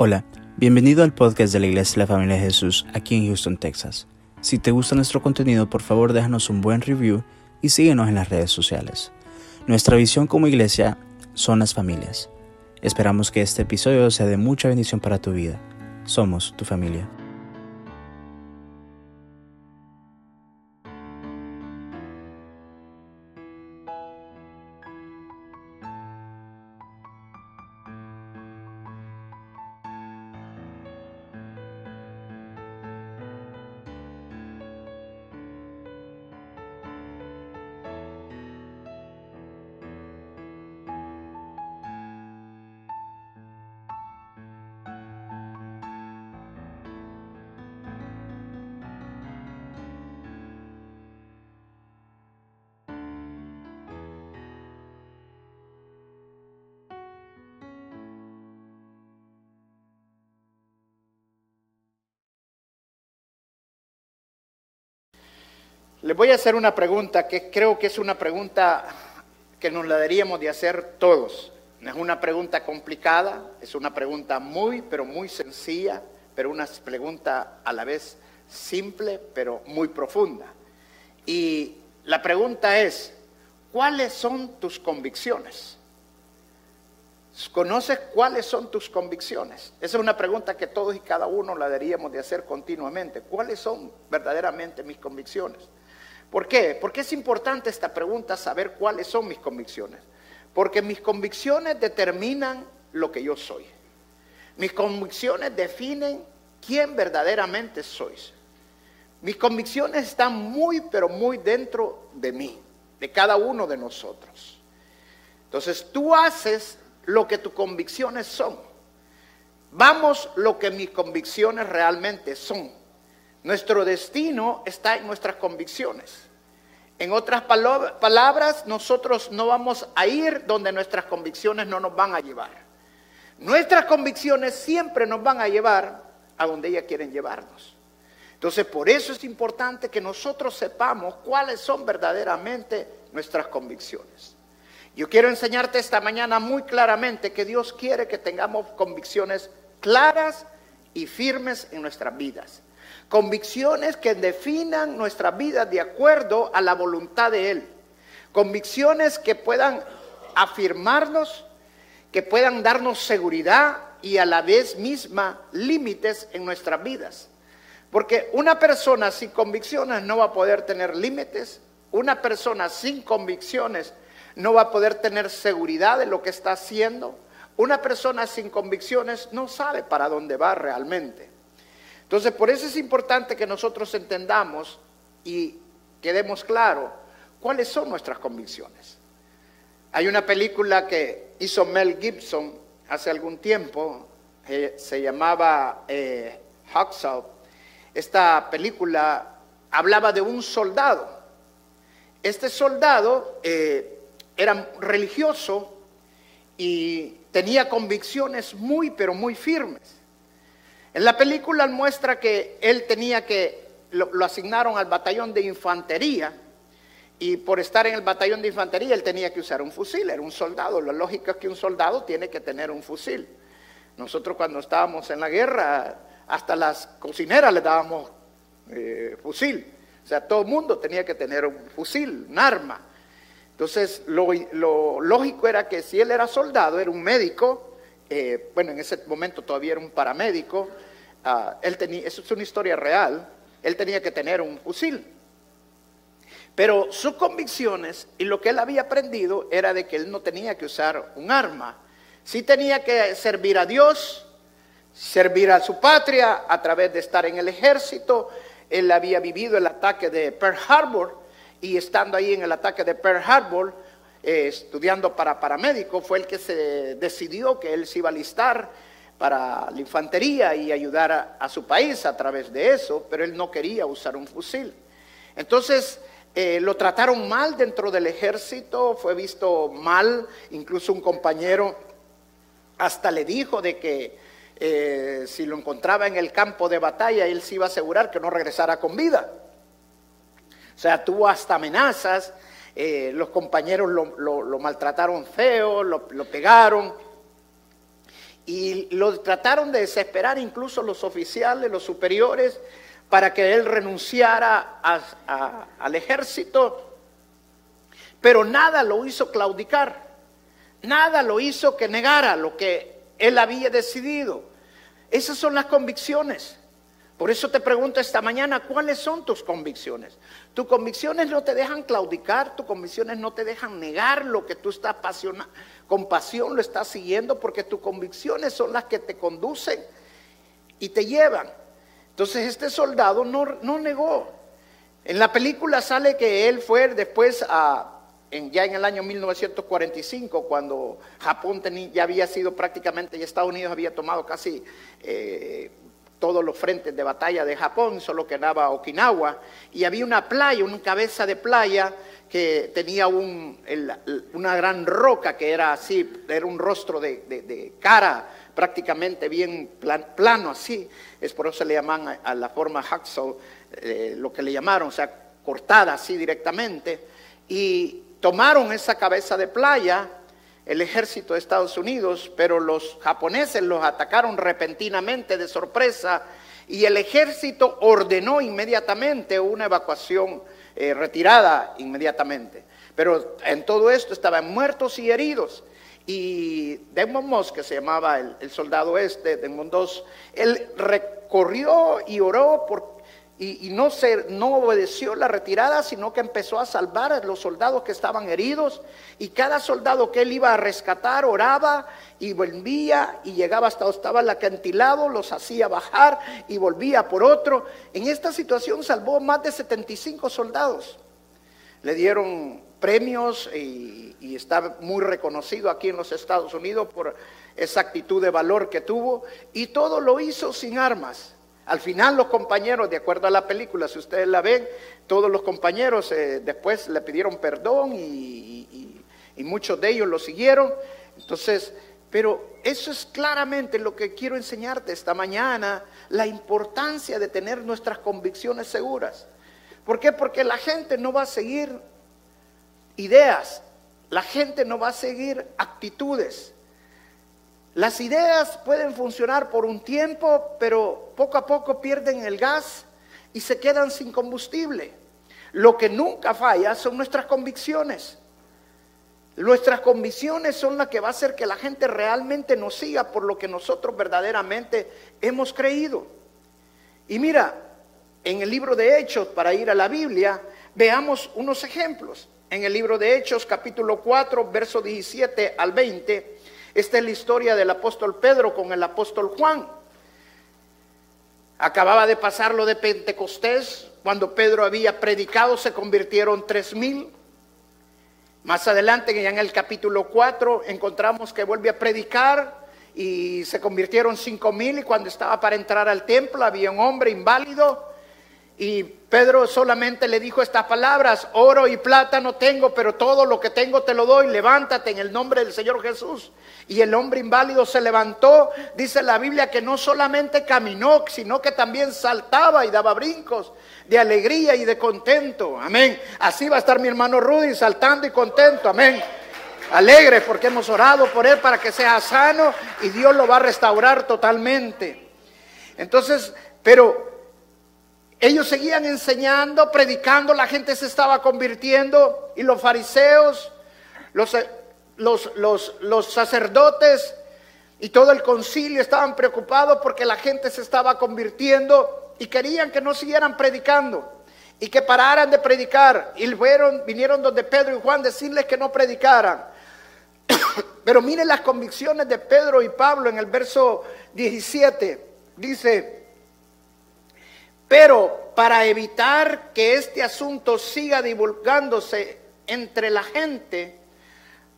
Hola, bienvenido al podcast de la Iglesia de la Familia de Jesús aquí en Houston, Texas. Si te gusta nuestro contenido, por favor déjanos un buen review y síguenos en las redes sociales. Nuestra visión como iglesia son las familias. Esperamos que este episodio sea de mucha bendición para tu vida. Somos tu familia. Voy a hacer una pregunta que creo que es una pregunta que nos la deberíamos de hacer todos. No es una pregunta complicada, es una pregunta muy, pero muy sencilla, pero una pregunta a la vez simple, pero muy profunda. Y la pregunta es, ¿cuáles son tus convicciones? ¿Conoces cuáles son tus convicciones? Esa es una pregunta que todos y cada uno la deberíamos de hacer continuamente. ¿Cuáles son verdaderamente mis convicciones? ¿Por qué? Porque es importante esta pregunta, saber cuáles son mis convicciones. Porque mis convicciones determinan lo que yo soy. Mis convicciones definen quién verdaderamente sois. Mis convicciones están muy, pero muy dentro de mí, de cada uno de nosotros. Entonces tú haces lo que tus convicciones son. Vamos lo que mis convicciones realmente son. Nuestro destino está en nuestras convicciones. En otras palabras, nosotros no vamos a ir donde nuestras convicciones no nos van a llevar. Nuestras convicciones siempre nos van a llevar a donde ellas quieren llevarnos. Entonces, por eso es importante que nosotros sepamos cuáles son verdaderamente nuestras convicciones. Yo quiero enseñarte esta mañana muy claramente que Dios quiere que tengamos convicciones claras y firmes en nuestras vidas. Convicciones que definan nuestra vida de acuerdo a la voluntad de Él. Convicciones que puedan afirmarnos, que puedan darnos seguridad y a la vez misma límites en nuestras vidas. Porque una persona sin convicciones no va a poder tener límites, una persona sin convicciones no va a poder tener seguridad de lo que está haciendo, una persona sin convicciones no sabe para dónde va realmente. Entonces, por eso es importante que nosotros entendamos y quedemos claro cuáles son nuestras convicciones. Hay una película que hizo Mel Gibson hace algún tiempo, eh, se llamaba eh, Esta película hablaba de un soldado. Este soldado eh, era religioso y tenía convicciones muy, pero muy firmes. En la película muestra que él tenía que, lo, asignaron al batallón de infantería y por estar en el batallón de infantería él tenía que usar un fusil, era un soldado. La lógica es que un soldado tiene que tener un fusil. Nosotros cuando estábamos en la guerra, hasta las cocineras le dábamos eh, fusil. O sea, todo el mundo tenía que tener un fusil, un arma. Entonces, lo, lógico era que si él era soldado, era un médico, eh, bueno, en ese momento todavía era un paramédico, ah, él tenía, eso es una historia real, él tenía que tener un fusil. Pero sus convicciones y lo que él había aprendido era de que él no tenía que usar un arma, sí tenía que servir a Dios, servir a su patria a través de estar en el ejército. Él había vivido el ataque de Pearl Harbor y estando ahí en el ataque de Pearl Harbor, eh, estudiando para paramédico, fue el que se decidió que él se iba a listar para la infantería y ayudar a, su país a través de eso, pero él no quería usar un fusil. Entonces, eh, lo trataron mal dentro del ejército, fue visto mal, incluso un compañero hasta le dijo de que eh, si lo encontraba en el campo de batalla, él se iba a asegurar que no regresara con vida. O sea, tuvo hasta amenazas eh, los compañeros lo, maltrataron feo, lo, pegaron. Y lo trataron de desesperar incluso los oficiales, los superiores, para que él renunciara al ejército, pero nada lo hizo claudicar, nada lo hizo que negara lo que él había decidido. Esas son las convicciones. Por eso te pregunto esta mañana, ¿cuáles son tus convicciones? Tus convicciones no te dejan claudicar, tus convicciones no te dejan negar lo que tú estás apasionado con pasión lo estás siguiendo porque tus convicciones son las que te conducen y te llevan. Entonces este soldado no, no negó. En la película sale que él fue después a, ya en el año 1945, cuando Japón ya había sido prácticamente, y Estados Unidos había tomado casi eh, todos los frentes de batalla de Japón, solo quedaba Okinawa, y había una playa, una cabeza de playa que tenía una gran roca que era así, era un rostro de, cara prácticamente bien plano así, es por eso le llaman a, la forma hacksaw, eh, lo que le llamaron, o sea, cortada así directamente, y tomaron esa cabeza de playa, el ejército de Estados Unidos, pero los japoneses los atacaron repentinamente de sorpresa y el ejército ordenó inmediatamente una evacuación eh, retirada inmediatamente. Pero en todo esto estaban muertos y heridos. Y Desmond Moss, que se llamaba el, soldado este, Desmond II, él recorrió y oró por y, no, se, no obedeció la retirada, sino que empezó a salvar a los soldados que estaban heridos. Y cada soldado que él iba a rescatar oraba y volvía y llegaba hasta donde estaba el acantilado, los hacía bajar y volvía por otro. En esta situación salvó más de 75 soldados. Le dieron premios y, y está muy reconocido aquí en los Estados Unidos por esa actitud de valor que tuvo. Y todo lo hizo sin armas. Al final los compañeros, de acuerdo a la película, si ustedes la ven, todos los compañeros eh, después le pidieron perdón y, muchos de ellos lo siguieron. Entonces, pero eso es claramente lo que quiero enseñarte esta mañana, la importancia de tener nuestras convicciones seguras. ¿Por qué? Porque la gente no va a seguir ideas, la gente no va a seguir actitudes. Las ideas pueden funcionar por un tiempo, pero poco a poco pierden el gas y se quedan sin combustible. Lo que nunca falla son nuestras convicciones. Nuestras convicciones son las que va a hacer que la gente realmente nos siga por lo que nosotros verdaderamente hemos creído. Y mira, en el libro de Hechos, para ir a la Biblia, veamos unos ejemplos. En el libro de Hechos, capítulo 4, verso 17 al 20, esta es la historia del apóstol Pedro con el apóstol Juan. Acababa de pasar lo de Pentecostés, cuando Pedro había predicado se convirtieron tres mil. Más adelante, ya en el capítulo 4, encontramos que vuelve a predicar y se convirtieron cinco mil y cuando estaba para entrar al templo había un hombre inválido y Pedro solamente le dijo estas palabras, oro y plata no tengo, pero todo lo que tengo te lo doy, levántate en el nombre del Señor Jesús. Y el hombre inválido se levantó, dice la Biblia que no solamente caminó, sino que también saltaba y daba brincos de alegría y de contento. Amén. Así va a estar mi hermano Rudy saltando y contento. Amén. Alegre porque hemos orado por él para que sea sano y Dios lo va a restaurar totalmente. Entonces, pero ellos seguían enseñando, predicando, la gente se estaba convirtiendo y los fariseos, los, los, los, sacerdotes y todo el concilio estaban preocupados porque la gente se estaba convirtiendo y querían que no siguieran predicando y que pararan de predicar. Y fueron, vinieron donde Pedro y Juan decirles que no predicaran. Pero miren las convicciones de Pedro y Pablo en el verso 17. Dice, pero para evitar que este asunto siga divulgándose entre la gente,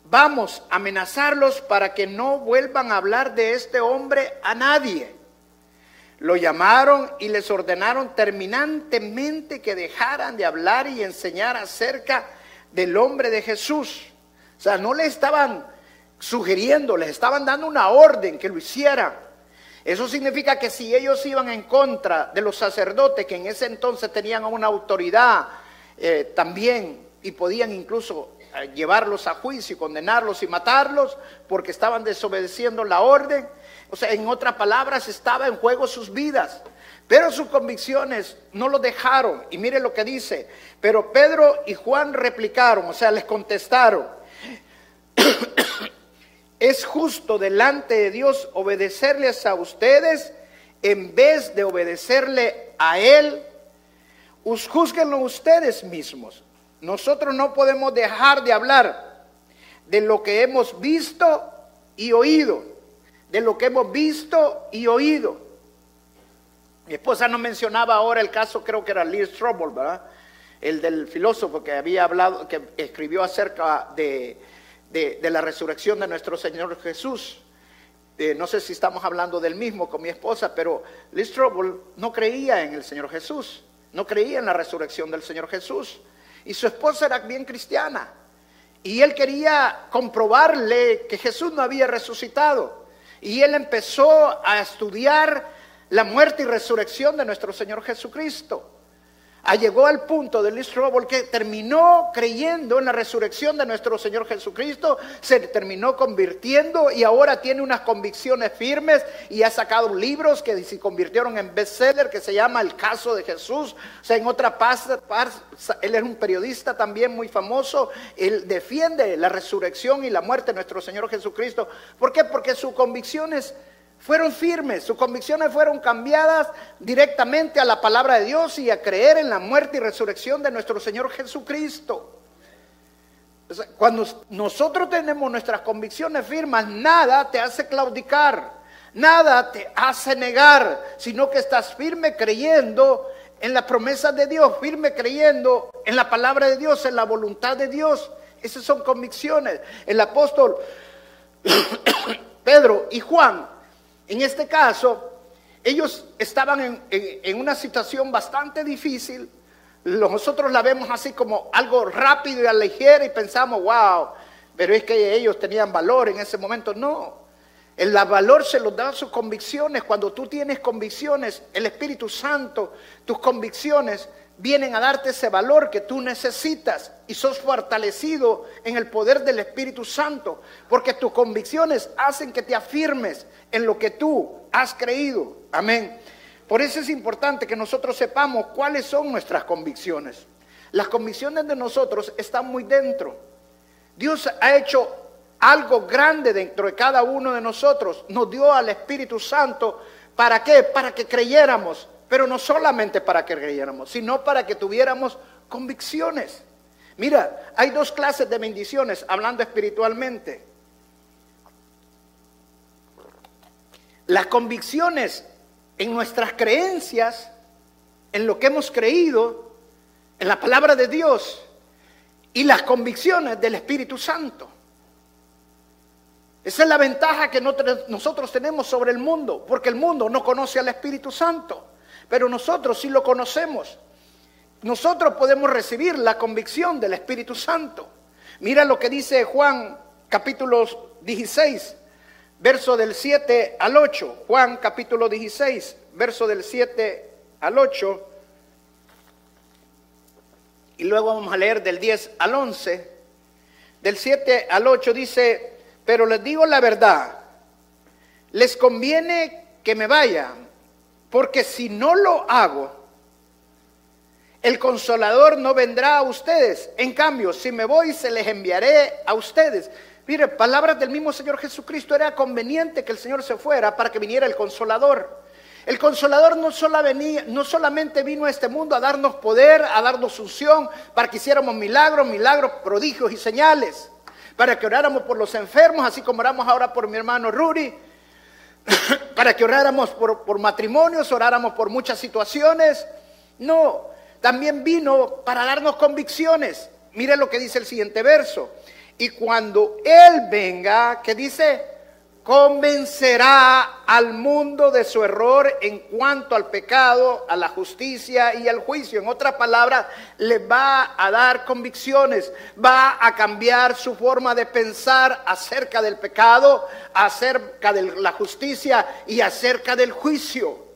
vamos a amenazarlos para que no vuelvan a hablar de este hombre a nadie. Lo llamaron y les ordenaron terminantemente que dejaran de hablar y enseñar acerca del hombre de Jesús. O sea, no le estaban sugiriendo, les estaban dando una orden que lo hicieran. Eso significa que si ellos iban en contra de los sacerdotes, que en ese entonces tenían una autoridad eh, también y podían incluso eh, llevarlos a juicio, condenarlos y matarlos porque estaban desobedeciendo la orden, O sea, en otras palabras, estaba en juego sus vidas. Pero sus convicciones no lo dejaron. Y mire lo que dice. Pero Pedro y Juan replicaron, o sea, les contestaron. Es justo delante de Dios obedecerles a ustedes en vez de obedecerle a Él. Júzguenlo ustedes mismos. Nosotros no podemos dejar de hablar de lo que hemos visto y oído. De lo que hemos visto y oído. Mi esposa no mencionaba ahora el caso, creo que era Lee Strobel, ¿verdad? El del filósofo que había hablado, que escribió acerca de, la resurrección de nuestro Señor Jesús. Eh, no sé si estamos hablando del mismo con mi esposa, pero Lee Strobel no creía en el Señor Jesús, no creía en la resurrección del Señor Jesús. Y su esposa era bien cristiana. Y él quería comprobarle que Jesús no había resucitado. Y él empezó a estudiar la muerte y resurrección de nuestro Señor Jesucristo. Ah, llegó al punto de Lee Strobel que terminó creyendo en la resurrección de nuestro Señor Jesucristo, se terminó convirtiendo y ahora tiene unas convicciones firmes y ha sacado libros que se convirtieron en bestseller que se llama El caso de Jesús. O sea, en otra parte, él es un periodista también muy famoso, él defiende la resurrección y la muerte de nuestro Señor Jesucristo. ¿Por qué? Porque sus convicciones fueron firmes, sus convicciones fueron cambiadas directamente a la palabra de Dios y a creer en la muerte y resurrección de nuestro Señor Jesucristo. Cuando nosotros tenemos nuestras convicciones firmes, nada te hace claudicar, nada te hace negar, sino que estás firme creyendo en las promesas de Dios, firme creyendo en la palabra de Dios, en la voluntad de Dios. Esas son convicciones. El apóstol Pedro y Juan en este caso, ellos estaban en, una situación bastante difícil. Nosotros la vemos así como algo rápido y a ligera y pensamos, wow, pero es que ellos tenían valor en ese momento. No, el valor se los da sus convicciones. Cuando tú tienes convicciones, el Espíritu Santo, tus convicciones vienen a darte ese valor que tú necesitas y sos fortalecido en el poder del Espíritu Santo, porque tus convicciones hacen que te afirmes en lo que tú has creído. Amén. Por eso es importante que nosotros sepamos cuáles son nuestras convicciones. Las convicciones de nosotros están muy dentro. Dios ha hecho algo grande dentro de cada uno de nosotros. Nos dio al Espíritu Santo. ¿Para qué? Para que creyéramos pero no solamente para que creyéramos, sino para que tuviéramos convicciones. Mira, hay dos clases de bendiciones hablando espiritualmente. Las convicciones en nuestras creencias, en lo que hemos creído, en la palabra de Dios, y las convicciones del Espíritu Santo. Esa es la ventaja que nosotros tenemos sobre el mundo, porque el mundo no conoce al Espíritu Santo pero nosotros sí lo conocemos. Nosotros podemos recibir la convicción del Espíritu Santo. Mira lo que dice Juan capítulo 16, verso del 7 al 8. Juan capítulo 16, verso del 7 al 8. Y luego vamos a leer del 10 al 11. Del 7 al 8 dice, pero les digo la verdad, les conviene que me vaya porque si no lo hago, el consolador no vendrá a ustedes. En cambio, si me voy, se les enviaré a ustedes. Mire, palabras del mismo Señor Jesucristo, era conveniente que el Señor se fuera para que viniera el consolador. El consolador no, venía, no solamente vino a este mundo a darnos poder, a darnos unción, para que hiciéramos milagros, milagros, prodigios y señales, para que oráramos por los enfermos, así como oramos ahora por mi hermano Ruri, para que oráramos por, por matrimonios, oráramos por muchas situaciones. No, también vino para darnos convicciones. Mire lo que dice el siguiente verso. Y cuando Él venga, que dice, convencerá al mundo de su error en cuanto al pecado, a la justicia y al juicio. En otras palabras, le va a dar convicciones, va a cambiar su forma de pensar acerca del pecado, acerca de la justicia y acerca del juicio.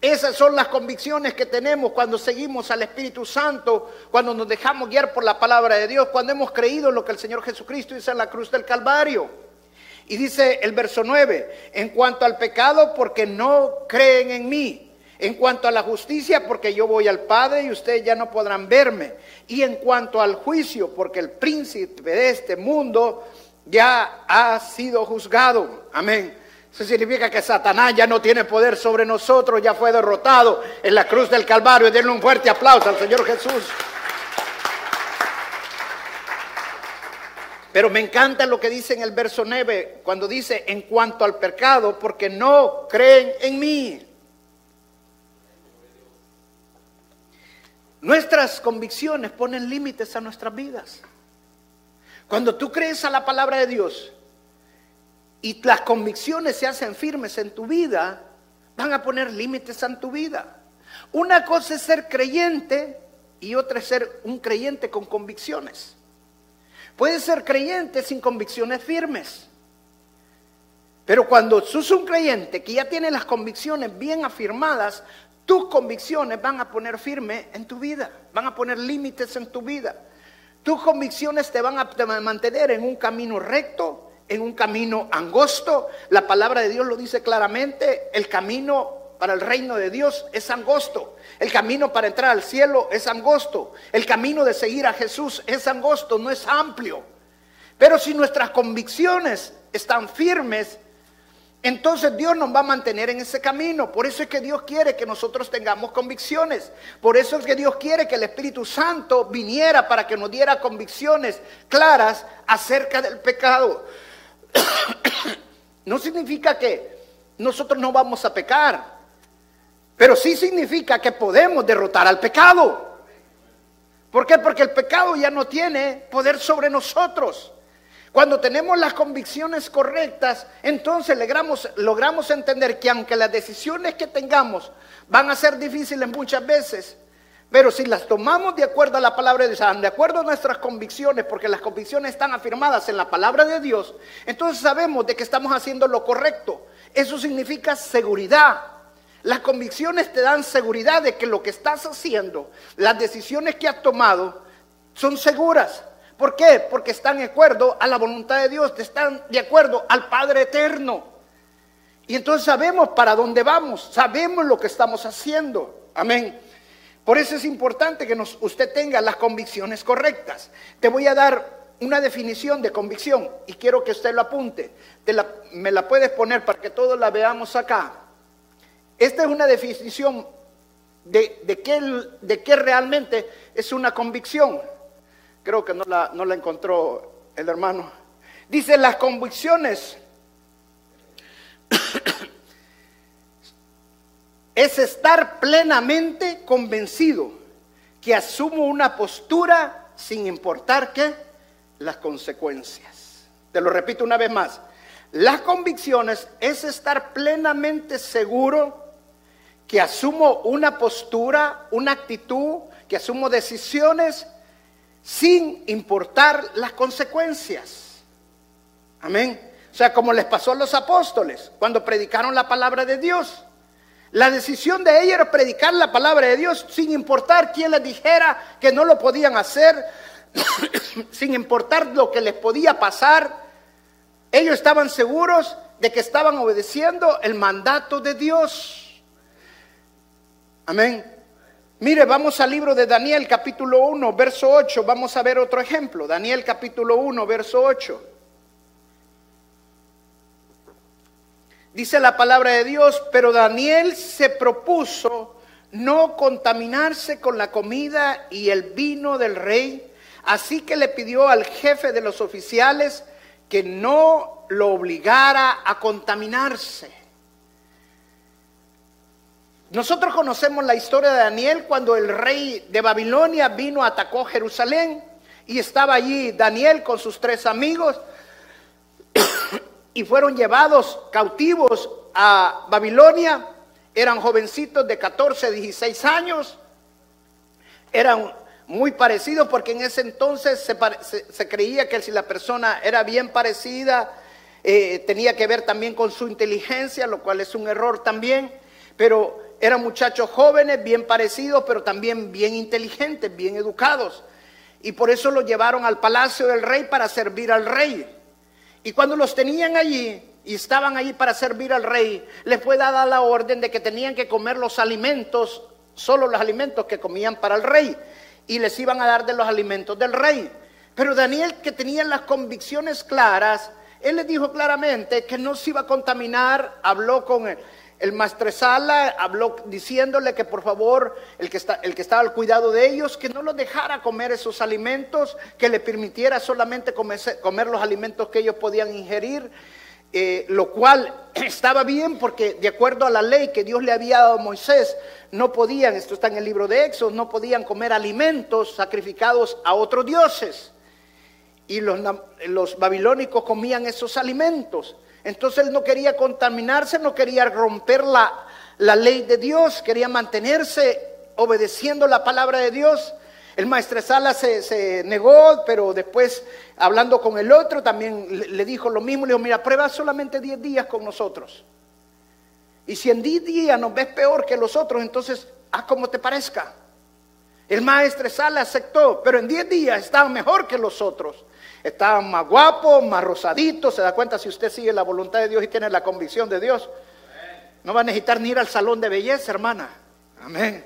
Esas son las convicciones que tenemos cuando seguimos al Espíritu Santo, cuando nos dejamos guiar por la palabra de Dios, cuando hemos creído en lo que el Señor Jesucristo hizo en la cruz del Calvario. Y dice el verso 9, en cuanto al pecado, porque no creen en mí. En cuanto a la justicia, porque yo voy al Padre y ustedes ya no podrán verme. Y en cuanto al juicio, porque el príncipe de este mundo ya ha sido juzgado. Amén. Eso significa que Satanás ya no tiene poder sobre nosotros, ya fue derrotado en la cruz del Calvario. Denle un fuerte aplauso al Señor Jesús. Pero me encanta lo que dice en el verso 9, cuando dice, en cuanto al pecado, porque no creen en mí. Nuestras convicciones ponen límites a nuestras vidas. Cuando tú crees a la palabra de Dios y las convicciones se hacen firmes en tu vida, van a poner límites en tu vida. Una cosa es ser creyente y otra es ser un creyente con convicciones. Puedes ser creyente sin convicciones firmes. Pero cuando sos un creyente que ya tiene las convicciones bien afirmadas, tus convicciones van a poner firme en tu vida, van a poner límites en tu vida. Tus convicciones te van a mantener en un camino recto, en un camino angosto. La palabra de Dios lo dice claramente, el camino para el reino de Dios es angosto. El camino para entrar al cielo es angosto. El camino de seguir a Jesús es angosto, no es amplio. Pero si nuestras convicciones están firmes, entonces Dios nos va a mantener en ese camino. Por eso es que Dios quiere que nosotros tengamos convicciones. Por eso es que Dios quiere que el Espíritu Santo viniera para que nos diera convicciones claras acerca del pecado. no significa que nosotros no vamos a pecar, pero sí significa que podemos derrotar al pecado. ¿Por qué? Porque el pecado ya no tiene poder sobre nosotros. Cuando tenemos las convicciones correctas, entonces logramos, logramos entender que aunque las decisiones que tengamos van a ser difíciles muchas veces, pero si las tomamos de acuerdo a la palabra de Dios, de acuerdo a nuestras convicciones, porque las convicciones están afirmadas en la palabra de Dios, entonces sabemos de que estamos haciendo lo correcto. Eso significa seguridad. Las convicciones te dan seguridad de que lo que estás haciendo, las decisiones que has tomado, son seguras. ¿Por qué? Porque están de acuerdo a la voluntad de Dios, están de acuerdo al Padre eterno. Y entonces sabemos para dónde vamos, sabemos lo que estamos haciendo. Amén. Por eso es importante que usted tenga las convicciones correctas. Te voy a dar una definición de convicción y quiero que usted lo apunte. me la puedes poner para que todos la veamos acá. Esta es una definición de, de, de qué realmente es una convicción. Creo que no la, no la encontró el hermano. Dice, las convicciones es estar plenamente convencido que asumo una postura sin importar qué, las consecuencias. Te lo repito una vez más. Las convicciones es estar plenamente seguro que asumo una postura, una actitud, que asumo decisiones sin importar las consecuencias. Amén. O sea, como les pasó a los apóstoles cuando predicaron la palabra de Dios. La decisión de ellos era predicar la palabra de Dios sin importar quién les dijera que no lo podían hacer, sin importar lo que les podía pasar. Ellos estaban seguros de que estaban obedeciendo el mandato de Dios. Amén. Mire, vamos al libro de Daniel capítulo 1, verso 8. Vamos a ver otro ejemplo. Daniel capítulo 1, verso 8. Dice la palabra de Dios, pero Daniel se propuso no contaminarse con la comida y el vino del rey, así que le pidió al jefe de los oficiales que no lo obligara a contaminarse. Nosotros conocemos la historia de Daniel cuando el rey de Babilonia vino, atacó Jerusalén y estaba allí Daniel con sus tres amigos y fueron llevados cautivos a Babilonia. Eran jovencitos de 14, 16 años. Eran muy parecidos porque en ese entonces se, creía que si la persona era bien parecida, eh, tenía que ver también con su inteligencia, lo cual es un error también. Pero eran muchachos jóvenes, bien parecidos, pero también bien inteligentes, bien educados. Y por eso los llevaron al palacio del rey para servir al rey. Y cuando los tenían allí y estaban allí para servir al rey, les fue dada la orden de que tenían que comer los alimentos, solo los alimentos que comían para el rey, y les iban a dar de los alimentos del rey. Pero Daniel, que tenía las convicciones claras, él les dijo claramente que no se iba a contaminar, habló con el, el maestresala, habló diciéndole que por favor, el que, está, el que estaba al cuidado de ellos, que no los dejara comer esos alimentos, que le permitiera solamente comer, comer los alimentos que ellos podían ingerir. Eh, lo cual estaba bien porque de acuerdo a la ley que Dios le había dado a Moisés, no podían, esto está en el libro de Éxodo, no podían comer alimentos sacrificados a otros dioses y los, los babilónicos comían esos alimentos. Entonces él no quería contaminarse, no quería romper la, la ley de Dios, quería mantenerse obedeciendo la palabra de Dios. El maestresala se, se negó, pero después hablando con el otro también le, le dijo lo mismo. Le dijo, mira, prueba solamente 10 días con nosotros. Y si en 10 días nos ves peor que los otros, entonces haz como te parezca. El maestresala aceptó, pero en 10 días estaba mejor que los otros. Estaban más guapos, más rosaditos. Se da cuenta si usted sigue la voluntad de Dios y tiene la convicción de Dios. No va a necesitar ni ir al salón de belleza, hermana. Amén.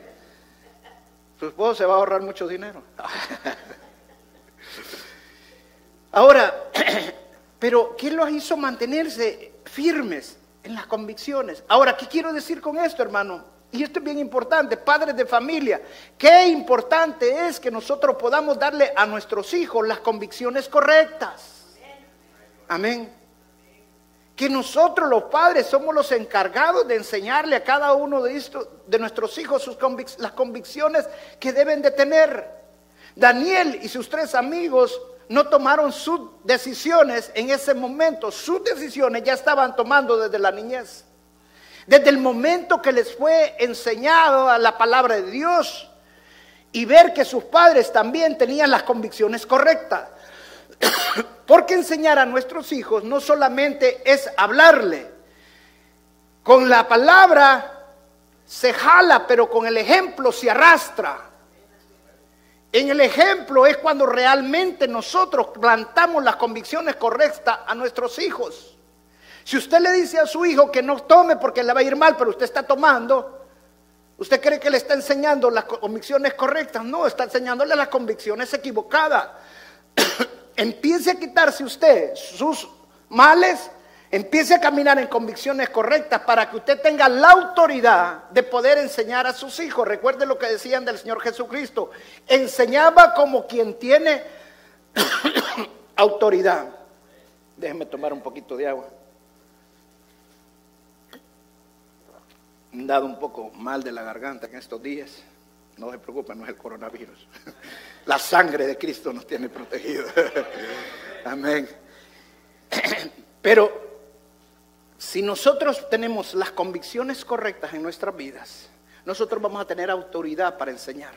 Su esposo se va a ahorrar mucho dinero. Ahora, pero ¿qué los hizo mantenerse firmes en las convicciones? Ahora, ¿qué quiero decir con esto, hermano? Y esto es bien importante, padres de familia, qué importante es que nosotros podamos darle a nuestros hijos las convicciones correctas. Amén. Que nosotros los padres somos los encargados de enseñarle a cada uno de, estos, de nuestros hijos sus las convicciones que deben de tener. Daniel y sus tres amigos no tomaron sus decisiones en ese momento, sus decisiones ya estaban tomando desde la niñez. Desde el momento que les fue enseñado a la palabra de Dios y ver que sus padres también tenían las convicciones correctas. Porque enseñar a nuestros hijos no solamente es hablarle, con la palabra se jala, pero con el ejemplo se arrastra. En el ejemplo es cuando realmente nosotros plantamos las convicciones correctas a nuestros hijos. Si usted le dice a su hijo que no tome porque le va a ir mal, pero usted está tomando, ¿usted cree que le está enseñando las convicciones correctas? No, está enseñándole las convicciones equivocadas. empiece a quitarse usted sus males, empiece a caminar en convicciones correctas para que usted tenga la autoridad de poder enseñar a sus hijos. Recuerde lo que decían del Señor Jesucristo. Enseñaba como quien tiene autoridad. Déjeme tomar un poquito de agua. Dado un poco mal de la garganta en estos días. No se preocupen, no es el coronavirus. La sangre de Cristo nos tiene protegidos. Amén. Pero si nosotros tenemos las convicciones correctas en nuestras vidas, nosotros vamos a tener autoridad para enseñar.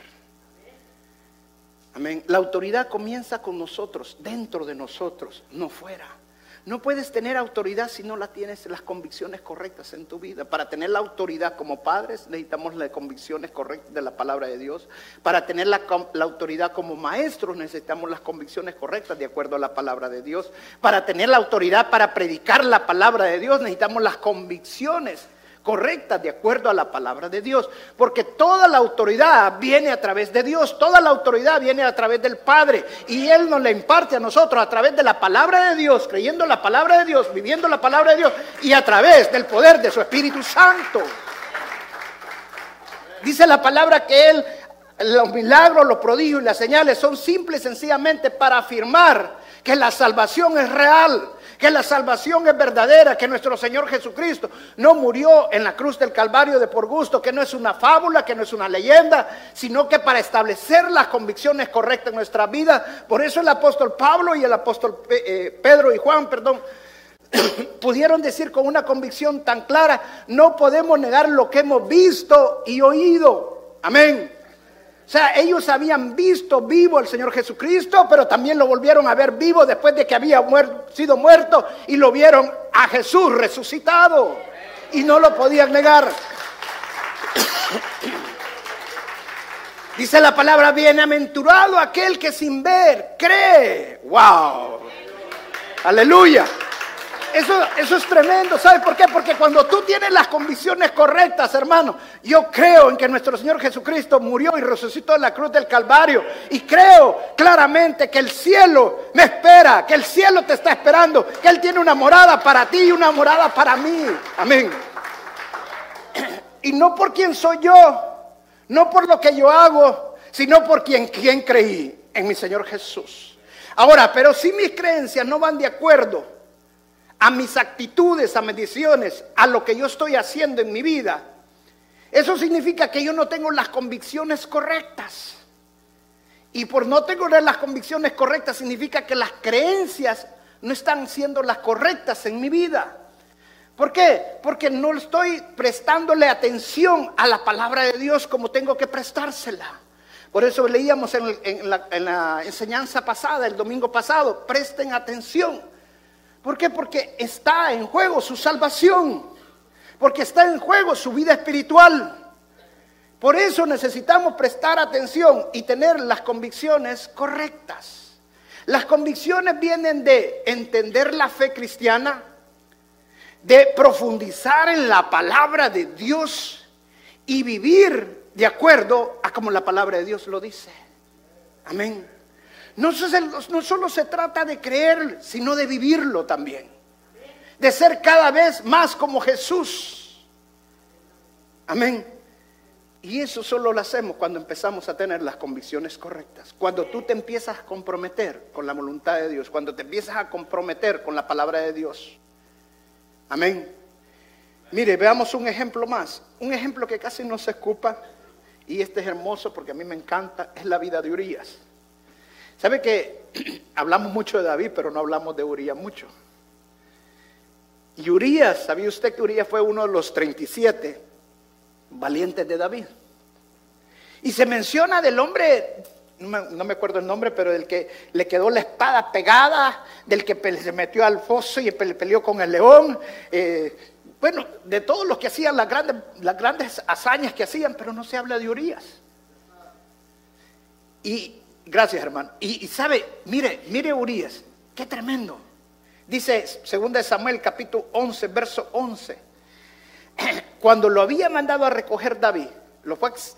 Amén. La autoridad comienza con nosotros, dentro de nosotros, no fuera. No puedes tener autoridad si no la tienes las convicciones correctas en tu vida. Para tener la autoridad como padres necesitamos las convicciones correctas de la palabra de Dios. Para tener la, la, autoridad como maestros necesitamos las convicciones correctas de acuerdo a la palabra de Dios. Para tener la autoridad para predicar la palabra de Dios necesitamos las convicciones correctas de acuerdo a la palabra de Dios. Porque toda la autoridad viene a través de Dios, toda la autoridad viene a través del Padre. Y Él nos la imparte a nosotros a través de la palabra de Dios, creyendo la palabra de Dios, viviendo la palabra de Dios y a través del poder de su Espíritu Santo. Dice la palabra que Él, los milagros, los prodigios y las señales son simples sencillamente para afirmar que la salvación es real que la salvación es verdadera, que nuestro Señor Jesucristo no murió en la cruz del Calvario de por gusto, que no es una fábula, que no es una leyenda, sino que para establecer las convicciones correctas en nuestra vida. Por eso el apóstol Pablo y el apóstol eh, Pedro y Juan, perdón, pudieron decir con una convicción tan clara, no podemos negar lo que hemos visto y oído. Amén. O sea, ellos habían visto vivo al Señor Jesucristo, pero también lo volvieron a ver vivo después de que había sido muerto y lo vieron a Jesús resucitado. Y no lo podían negar. Dice la palabra, bienaventurado aquel que sin ver cree. ¡Wow! Aleluya. Eso, es tremendo. ¿Sabes por qué? Porque cuando tú tienes las convicciones correctas, hermano, yo creo en que nuestro Señor Jesucristo murió y resucitó en la cruz del Calvario. Y creo claramente que el cielo me espera, que el cielo te está esperando, que Él tiene una morada para ti y una morada para mí. Amén. Y no por quien soy yo, no por lo que yo hago, sino por quien, quien creí en mi Señor Jesús. Ahora, pero si mis creencias no van de acuerdo a mis actitudes, a mis decisiones, a lo que yo estoy haciendo en mi vida, eso significa que yo no tengo las convicciones correctas. Y por no tener las convicciones correctas significa que las creencias no están siendo las correctas en mi vida. ¿Por qué? Porque no estoy prestándole atención a la palabra de Dios como tengo que prestársela. Por eso leíamos en, la, enseñanza pasada, el domingo pasado, presten atención. ¿Por qué? Porque está en juego su salvación, porque está en juego su vida espiritual. Por eso necesitamos prestar atención y tener las convicciones correctas. Las convicciones vienen de entender la fe cristiana, de profundizar en la palabra de Dios y vivir de acuerdo a como la palabra de Dios lo dice. Amén. No, solo se trata de creer, sino de vivirlo también. De ser cada vez más como Jesús. Amén. Y eso solo lo hacemos cuando empezamos a tener las convicciones correctas. Cuando tú te empiezas a comprometer con la voluntad de Dios. Cuando te empiezas a comprometer con la palabra de Dios. Amén. Mire, veamos un ejemplo más. Un ejemplo que casi no se escupa. Y este es hermoso porque a mí me encanta. Es la vida de Urias. ¿Sabe que hablamos mucho de David, pero no hablamos de Urias mucho? Y Urias, ¿sabía usted que Urias fue uno de los 37 valientes de David? Y se menciona del hombre no me, acuerdo el nombre, pero del que le quedó la espada pegada, del que se metió al foso y peleó con el león. Eh, bueno, de todos los que hacían las grandes, las grandes hazañas que hacían, pero no se habla de Urias. Y gracias, hermano. Y, sabe, mire, mire Urias, qué tremendo. Dice 2 Samuel capítulo 11, verso 11. Cuando lo había mandado a recoger David,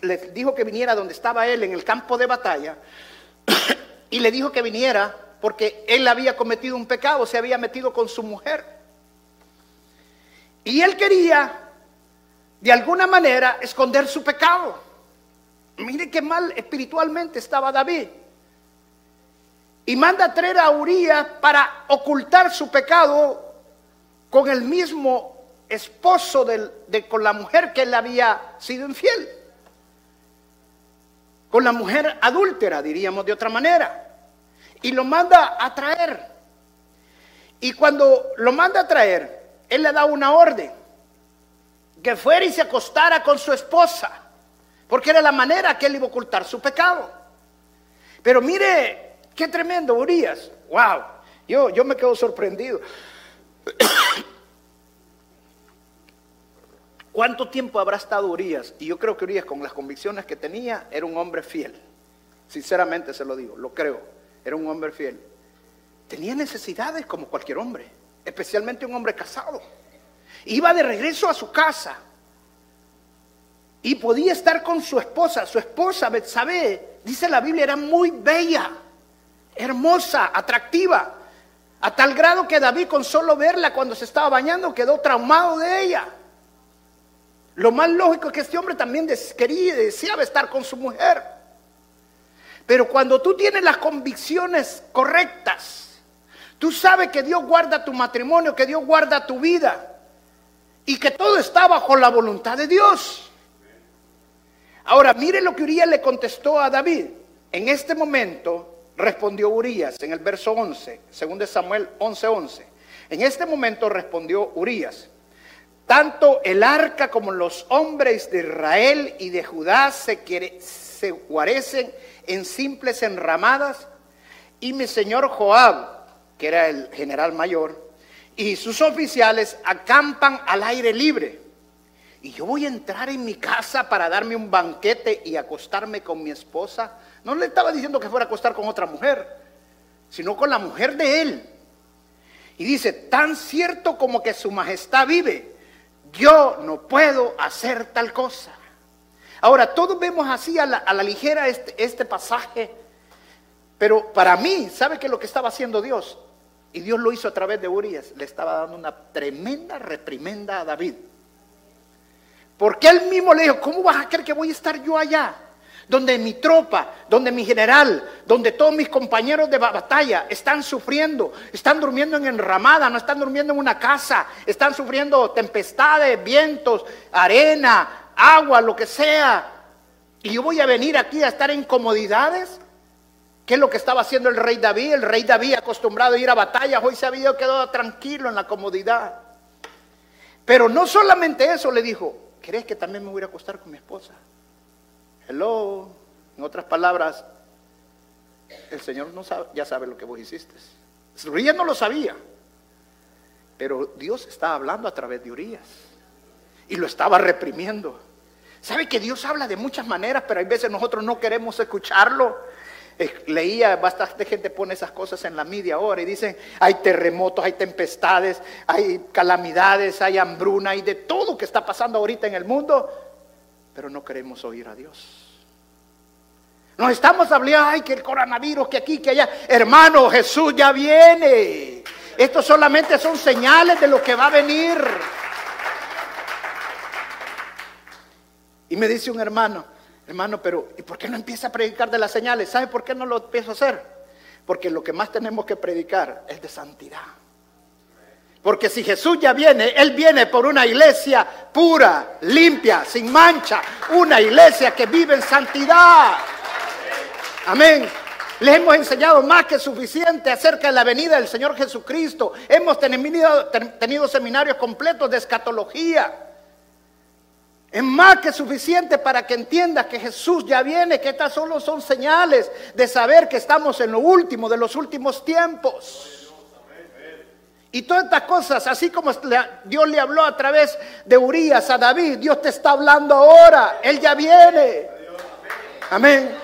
le dijo que viniera donde estaba él en el campo de batalla y le dijo que viniera porque él había cometido un pecado, se había metido con su mujer. Y él quería, de alguna manera, esconder su pecado. Mire qué mal espiritualmente estaba David. Y manda a traer a Urias para ocultar su pecado con el mismo esposo de, con la mujer que él había sido infiel. Con la mujer adúltera, diríamos de otra manera. Y lo manda a traer. Y cuando lo manda a traer, él le da una orden. Que fuera y se acostara con su esposa. Porque era la manera que él iba a ocultar su pecado. Pero mire, qué tremendo, Urias. Wow. Yo, yo me quedo sorprendido. ¿Cuánto tiempo habrá estado Urias? Y yo creo que Urias, con las convicciones que tenía, era un hombre fiel. Sinceramente se lo digo, lo creo. Era un hombre fiel. Tenía necesidades como cualquier hombre, especialmente un hombre casado. Iba de regreso a su casa y podía estar con su esposa. Su esposa, Betsabé, dice la Biblia, era muy bella, hermosa, atractiva, a tal grado que David con solo verla cuando se estaba bañando quedó traumado de ella. Lo más lógico es que este hombre también quería y deseaba estar con su mujer. Pero cuando tú tienes las convicciones correctas, tú sabes que Dios guarda tu matrimonio, que Dios guarda tu vida y que todo está bajo la voluntad de Dios. Ahora, mire lo que Urias le contestó a David. En este momento respondió Urias en el verso 11, según de Samuel 11:11. 11. En este momento respondió Urias. Tanto el arca como los hombres de Israel y de Judá se, se guarecen en simples enramadas. Y mi señor Joab, que era el general mayor, y sus oficiales acampan al aire libre. Y yo voy a entrar en mi casa para darme un banquete y acostarme con mi esposa. No le estaba diciendo que fuera a acostar con otra mujer, sino con la mujer de él. Y dice, tan cierto como que su majestad vive, yo no puedo hacer tal cosa. Ahora, todos vemos así a la, ligera este, este, pasaje, pero para mí, ¿sabe qué es lo que estaba haciendo Dios? Y Dios lo hizo a través de Urias, le estaba dando una tremenda reprimenda a David. Porque él mismo le dijo, ¿cómo vas a creer que voy a estar yo allá? Donde mi tropa, donde mi general, donde todos mis compañeros de batalla están sufriendo, están durmiendo en enramada, no están durmiendo en una casa, están sufriendo tempestades, vientos, arena, agua, lo que sea. Y yo voy a venir aquí a estar en comodidades. ¿Qué es lo que estaba haciendo el rey David? El rey David acostumbrado a ir a batallas, hoy se había quedado tranquilo en la comodidad. Pero no solamente eso le dijo, ¿crees que también me voy a acostar con mi esposa? Hello. En otras palabras, el Señor no sabe, ya sabe lo que vos hiciste. Urias no lo sabía. Pero Dios estaba hablando a través de Urias. Y lo estaba reprimiendo. ¿Sabe que Dios habla de muchas maneras, pero hay veces nosotros no queremos escucharlo? Eh, leía, bastante gente pone esas cosas en la media ahora y dicen, hay terremotos, hay tempestades, hay calamidades, hay hambruna, hay de todo que está pasando ahorita en el mundo, pero no queremos oír a Dios. Nos estamos hablando, ay, que el coronavirus, que aquí, que allá. Hermano, Jesús ya viene. Estos solamente son señales de lo que va a venir. Y me dice un hermano, hermano, pero ¿y por qué no empieza a predicar de las señales? ¿Sabe por qué no lo empiezo a hacer? Porque lo que más tenemos que predicar es de santidad. Porque si Jesús ya viene, Él viene por una iglesia pura, limpia, sin mancha, una iglesia que vive en santidad. Amén. Les hemos enseñado más que suficiente acerca de la venida del Señor Jesucristo. Hemos tenido, seminarios completos de escatología. Es más que suficiente para que entiendas que Jesús ya viene, que estas solo son señales de saber que estamos en lo último de los últimos tiempos. Y todas estas cosas, así como Dios le habló a través de Urias a David, Dios te está hablando ahora, Él ya viene. Amén.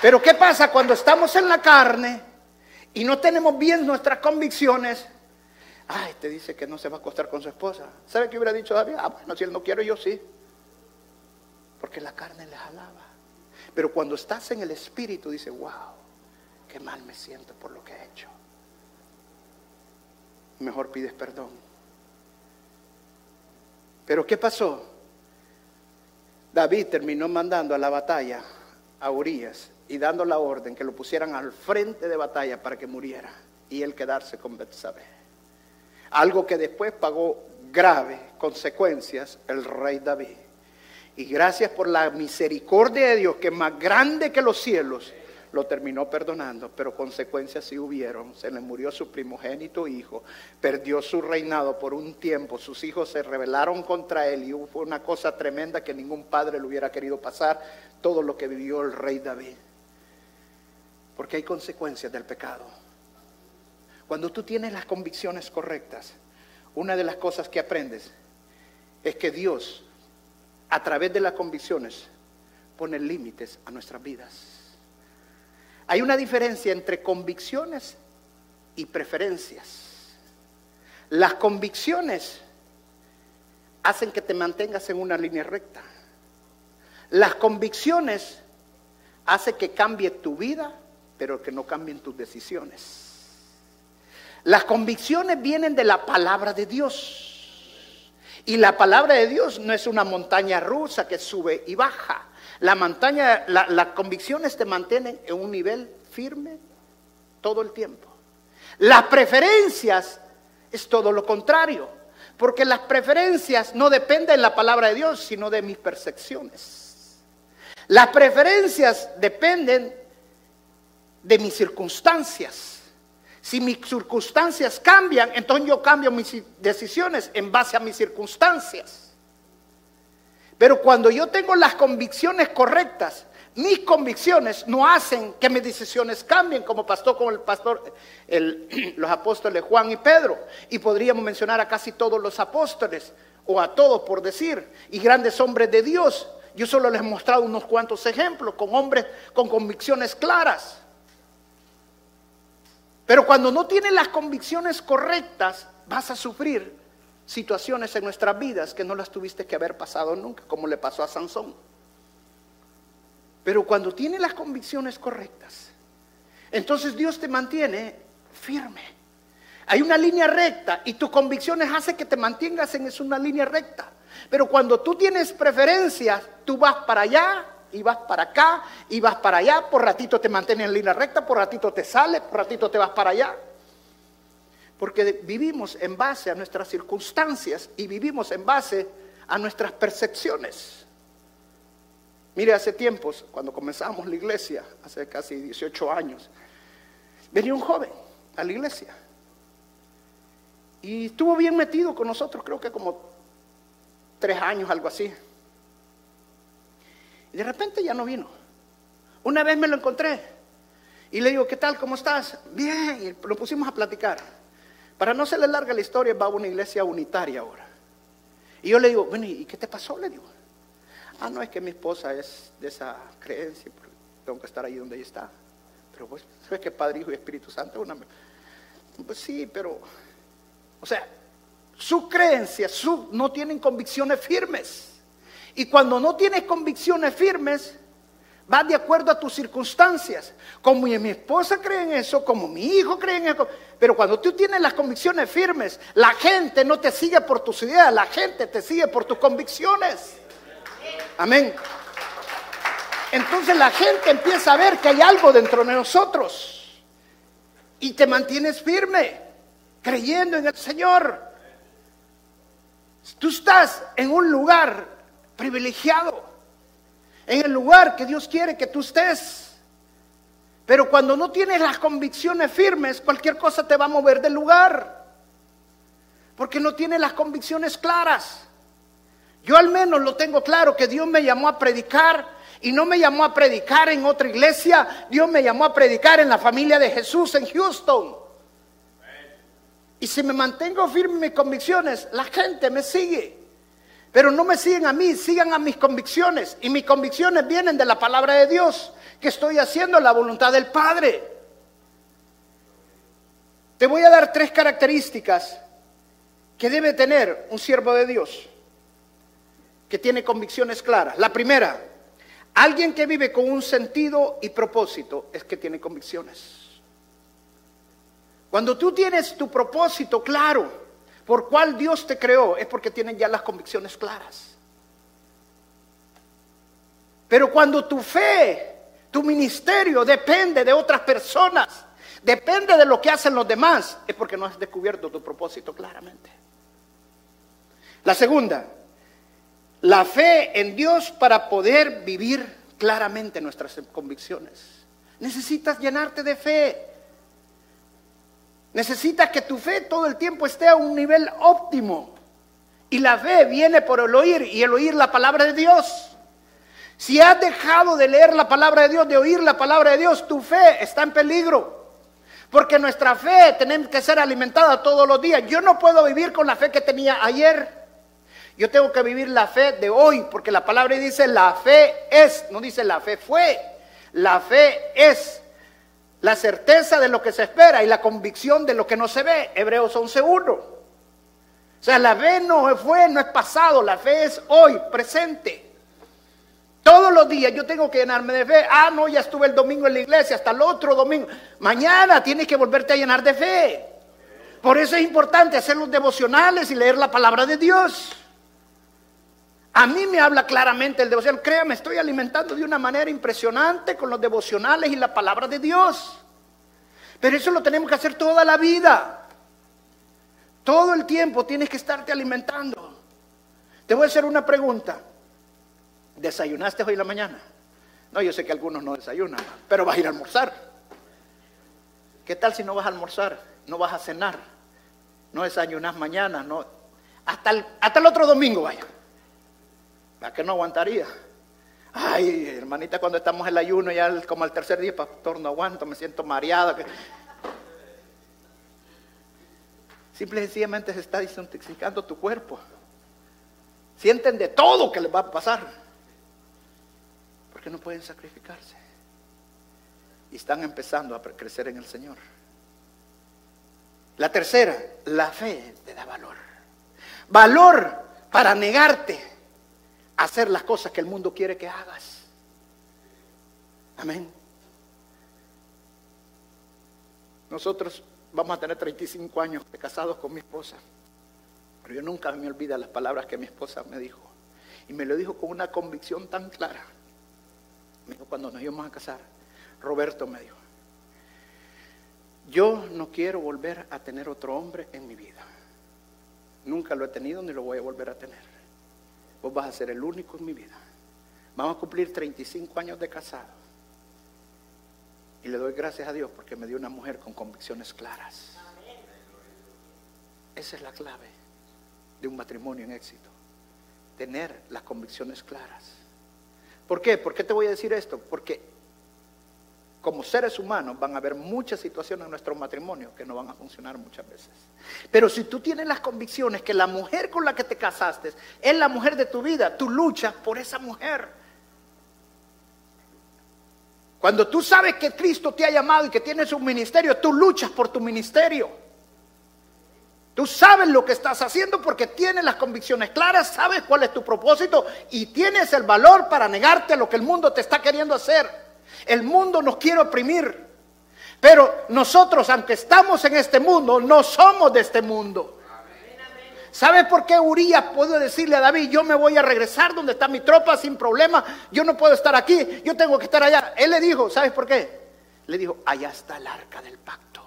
Pero ¿qué pasa cuando estamos en la carne y no tenemos bien nuestras convicciones? Ay, te dice que no se va a acostar con su esposa. ¿Sabe qué hubiera dicho David? Ah, bueno, si él no quiere, yo sí. Porque la carne le jalaba. Pero cuando estás en el espíritu, dice, wow, qué mal me siento por lo que he hecho mejor pides perdón. Pero ¿qué pasó? David terminó mandando a la batalla a Urias y dando la orden que lo pusieran al frente de batalla para que muriera y él quedarse con Betsabé. Algo que después pagó graves consecuencias el rey David. Y gracias por la misericordia de Dios, que es más grande que los cielos, lo terminó perdonando, pero consecuencias sí hubieron. Se le murió su primogénito hijo, perdió su reinado por un tiempo, sus hijos se rebelaron contra él y fue una cosa tremenda que ningún padre le hubiera querido pasar, todo lo que vivió el rey David. Porque hay consecuencias del pecado. Cuando tú tienes las convicciones correctas, una de las cosas que aprendes es que Dios, a través de las convicciones, pone límites a nuestras vidas. Hay una diferencia entre convicciones y preferencias. Las convicciones hacen que te mantengas en una línea recta. Las convicciones hacen que cambie tu vida, pero que no cambien tus decisiones. Las convicciones vienen de la palabra de Dios. Y la palabra de Dios no es una montaña rusa que sube y baja. La montaña, las convicciones te mantienen en un nivel firme todo el tiempo. Las preferencias es todo lo contrario, porque las preferencias no dependen de la palabra de Dios, sino de mis percepciones. Las preferencias dependen de mis circunstancias. Si mis circunstancias cambian, entonces yo cambio mis decisiones en base a mis circunstancias. Pero cuando yo tengo las convicciones correctas, mis convicciones no hacen que mis decisiones cambien, como pasó con el pastor, los apóstoles Juan y Pedro. Y podríamos mencionar a casi todos los apóstoles, o a todos por decir, y grandes hombres de Dios. Yo solo les he mostrado unos cuantos ejemplos con hombres con convicciones claras. Pero cuando no tienes las convicciones correctas, vas a sufrir situaciones en nuestras vidas que no las tuviste que haber pasado nunca, como le pasó a Sansón. Pero cuando tienes las convicciones correctas, entonces Dios te mantiene firme. Hay una línea recta y tus convicciones hacen que te mantengas en una línea recta. Pero cuando tú tienes preferencias, tú vas para allá y vas para acá y vas para allá, por ratito te mantienes en línea recta, por ratito te sales, por ratito te vas para allá. Porque vivimos en base a nuestras circunstancias y vivimos en base a nuestras percepciones. Mire, hace tiempos, cuando comenzamos la iglesia, hace casi 18 años, venía un joven a la iglesia. Y estuvo bien metido con nosotros, creo que como tres años, algo así. Y de repente ya no vino. Una vez me lo encontré y le digo, ¿qué tal? ¿Cómo estás? Bien, y lo pusimos a platicar. Para no se le larga la historia, va a una iglesia unitaria ahora. Y yo le digo, bueno, ¿y qué te pasó? Le digo. Ah, no, es que mi esposa es de esa creencia, tengo que estar ahí donde ella está. Pero pues, ¿sabes que Padre, Hijo y Espíritu Santo? Una... Pues sí, pero, o sea, sus creencias su, no tienen convicciones firmes. Y cuando no tienes convicciones firmes, vas de acuerdo a tus circunstancias. Como mi esposa cree en eso, como mi hijo cree en eso. Pero cuando tú tienes las convicciones firmes, la gente no te sigue por tus ideas, la gente te sigue por tus convicciones. Amén. Entonces la gente empieza a ver que hay algo dentro de nosotros y te mantienes firme, creyendo en el Señor. Tú estás en un lugar privilegiado, en el lugar que Dios quiere que tú estés. Pero cuando no tienes las convicciones firmes, cualquier cosa te va a mover del lugar. Porque no tienes las convicciones claras. Yo al menos lo tengo claro que Dios me llamó a predicar y no me llamó a predicar en otra iglesia, Dios me llamó a predicar en la familia de Jesús en Houston. Y si me mantengo firme en mis convicciones, la gente me sigue. Pero no me siguen a mí, sigan a mis convicciones. Y mis convicciones vienen de la palabra de Dios, que estoy haciendo la voluntad del Padre. Te voy a dar tres características que debe tener un siervo de Dios que tiene convicciones claras. La primera, alguien que vive con un sentido y propósito es que tiene convicciones. Cuando tú tienes tu propósito claro, por cuál Dios te creó, es porque tienes ya las convicciones claras. Pero cuando tu fe, tu ministerio depende de otras personas, depende de lo que hacen los demás, es porque no has descubierto tu propósito claramente. La segunda, la fe en Dios para poder vivir claramente nuestras convicciones. Necesitas llenarte de fe. Necesitas que tu fe todo el tiempo esté a un nivel óptimo. Y la fe viene por el oír y el oír la palabra de Dios. Si has dejado de leer la palabra de Dios, de oír la palabra de Dios, tu fe está en peligro. Porque nuestra fe tenemos que ser alimentada todos los días. Yo no puedo vivir con la fe que tenía ayer. Yo tengo que vivir la fe de hoy, porque la palabra dice la fe es, no dice la fe fue, la fe es la certeza de lo que se espera y la convicción de lo que no se ve. Hebreos 11.1. O sea, la fe no fue, no es pasado, la fe es hoy, presente. Todos los días yo tengo que llenarme de fe. Ah, no, ya estuve el domingo en la iglesia, hasta el otro domingo. Mañana tienes que volverte a llenar de fe. Por eso es importante hacer los devocionales y leer la palabra de Dios. A mí me habla claramente el devocional. Créame, estoy alimentando de una manera impresionante con los devocionales y la palabra de Dios. Pero eso lo tenemos que hacer toda la vida. Todo el tiempo tienes que estarte alimentando. Te voy a hacer una pregunta. ¿Desayunaste hoy en la mañana? No, yo sé que algunos no desayunan, pero vas a ir a almorzar. ¿Qué tal si no vas a almorzar? No vas a cenar. No desayunas mañana. No. Hasta, el, hasta el otro domingo vaya. ¿A qué no aguantaría? Ay, hermanita, cuando estamos en el ayuno, ya como al tercer día, pastor, no aguanto, me siento mareada. Simple y sencillamente se está desintoxicando tu cuerpo. Sienten de todo que les va a pasar. Porque no pueden sacrificarse. Y están empezando a crecer en el Señor. La tercera, la fe te da valor. Valor para negarte hacer las cosas que el mundo quiere que hagas. Amén. Nosotros vamos a tener 35 años de casados con mi esposa. Pero yo nunca me olvido las palabras que mi esposa me dijo. Y me lo dijo con una convicción tan clara. Me dijo, cuando nos íbamos a casar, Roberto me dijo, yo no quiero volver a tener otro hombre en mi vida. Nunca lo he tenido ni lo voy a volver a tener. Vos vas a ser el único en mi vida. Vamos a cumplir 35 años de casado. Y le doy gracias a Dios porque me dio una mujer con convicciones claras. Esa es la clave de un matrimonio en éxito. Tener las convicciones claras. ¿Por qué? ¿Por qué te voy a decir esto? Porque como seres humanos van a haber muchas situaciones en nuestro matrimonio que no van a funcionar muchas veces. Pero si tú tienes las convicciones que la mujer con la que te casaste es la mujer de tu vida, tú luchas por esa mujer. Cuando tú sabes que Cristo te ha llamado y que tienes un ministerio, tú luchas por tu ministerio. Tú sabes lo que estás haciendo porque tienes las convicciones claras, sabes cuál es tu propósito y tienes el valor para negarte a lo que el mundo te está queriendo hacer. El mundo nos quiere oprimir. Pero nosotros, aunque estamos en este mundo, no somos de este mundo. ¿Sabe por qué Urias pudo decirle a David, yo me voy a regresar donde está mi tropa sin problema, yo no puedo estar aquí, yo tengo que estar allá? Él le dijo, ¿sabes por qué? Le dijo, allá está el arca del pacto.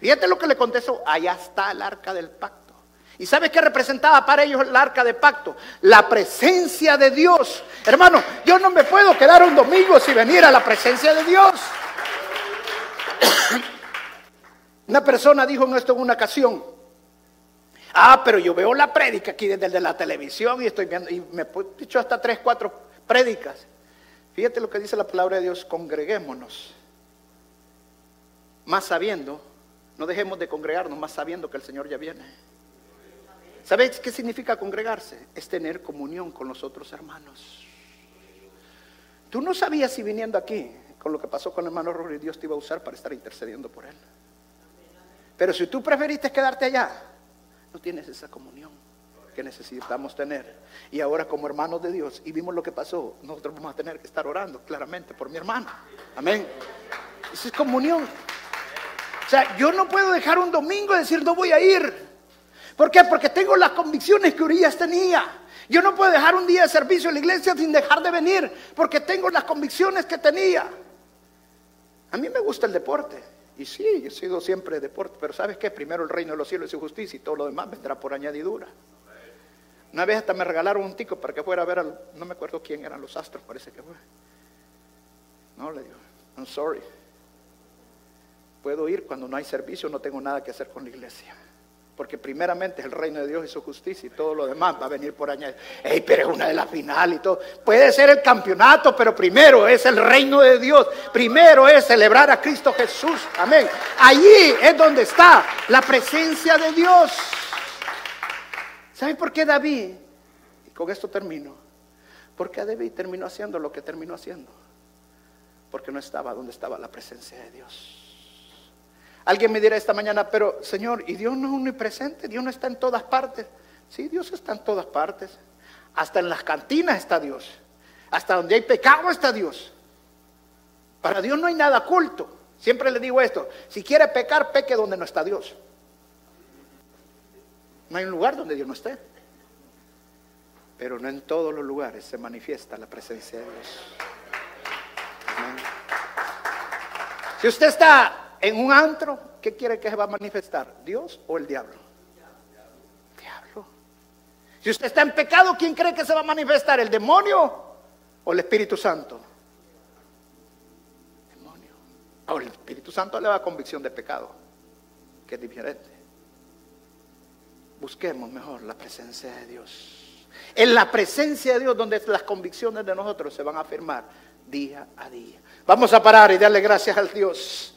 Fíjate lo que le contestó, allá está el arca del pacto. ¿Y sabes qué representaba para ellos el arca de pacto? La presencia de Dios. Hermano, yo no me puedo quedar un domingo sin venir a la presencia de Dios. Una persona dijo en esto en una ocasión, ah, pero yo veo la prédica aquí desde la televisión y estoy viendo, y me he dicho hasta tres, cuatro prédicas. Fíjate lo que dice la palabra de Dios, congreguémonos, más sabiendo, no dejemos de congregarnos, más sabiendo que el Señor ya viene. ¿Sabéis qué significa congregarse? Es tener comunión con los otros hermanos. Tú no sabías si viniendo aquí, con lo que pasó con el hermano Rory, Dios te iba a usar para estar intercediendo por él. Pero si tú preferiste quedarte allá, no tienes esa comunión que necesitamos tener. Y ahora como hermanos de Dios, y vimos lo que pasó, nosotros vamos a tener que estar orando claramente por mi hermano. Amén. Esa es comunión. O sea, yo no puedo dejar un domingo y decir, no voy a ir. ¿Por qué? Porque tengo las convicciones que Urias tenía. Yo no puedo dejar un día de servicio en la iglesia sin dejar de venir, porque tengo las convicciones que tenía. A mí me gusta el deporte. Y sí, he sido siempre deporte, pero ¿sabes qué? Primero el reino de los cielos y su justicia y todo lo demás vendrá por añadidura. Una vez hasta me regalaron un tico para que fuera a ver, al, no me acuerdo quién eran los astros, parece que fue. No, le digo, I'm sorry. Puedo ir cuando no hay servicio, no tengo nada que hacer con la iglesia. Porque primeramente es el reino de Dios y su justicia y todo lo demás va a venir por añadir. Ey, pero es una de las finales y todo. Puede ser el campeonato, pero primero es el reino de Dios. Primero es celebrar a Cristo Jesús. Amén. Allí es donde está la presencia de Dios. ¿Saben por qué David? Y con esto termino. Porque David terminó haciendo lo que terminó haciendo. Porque no estaba donde estaba la presencia de Dios. Alguien me dirá esta mañana, pero Señor, ¿y Dios no es omnipresente? ¿Dios no está en todas partes? Sí, Dios está en todas partes. Hasta en las cantinas está Dios. Hasta donde hay pecado está Dios. Para Dios no hay nada oculto. Siempre le digo esto, si quiere pecar, peque donde no está Dios. No hay un lugar donde Dios no esté. Pero no en todos los lugares se manifiesta la presencia de Dios. Si usted está en un antro, ¿qué quiere que se va a manifestar? ¿Dios o el diablo? Diablo. Si usted está en pecado, ¿quién cree que se va a manifestar? ¿El demonio o el Espíritu Santo? Demonio. Ahora el Espíritu Santo le da convicción de pecado, que es diferente. Busquemos mejor la presencia de Dios. En la presencia de Dios, donde las convicciones de nosotros se van a afirmar día a día. Vamos a parar y darle gracias al Dios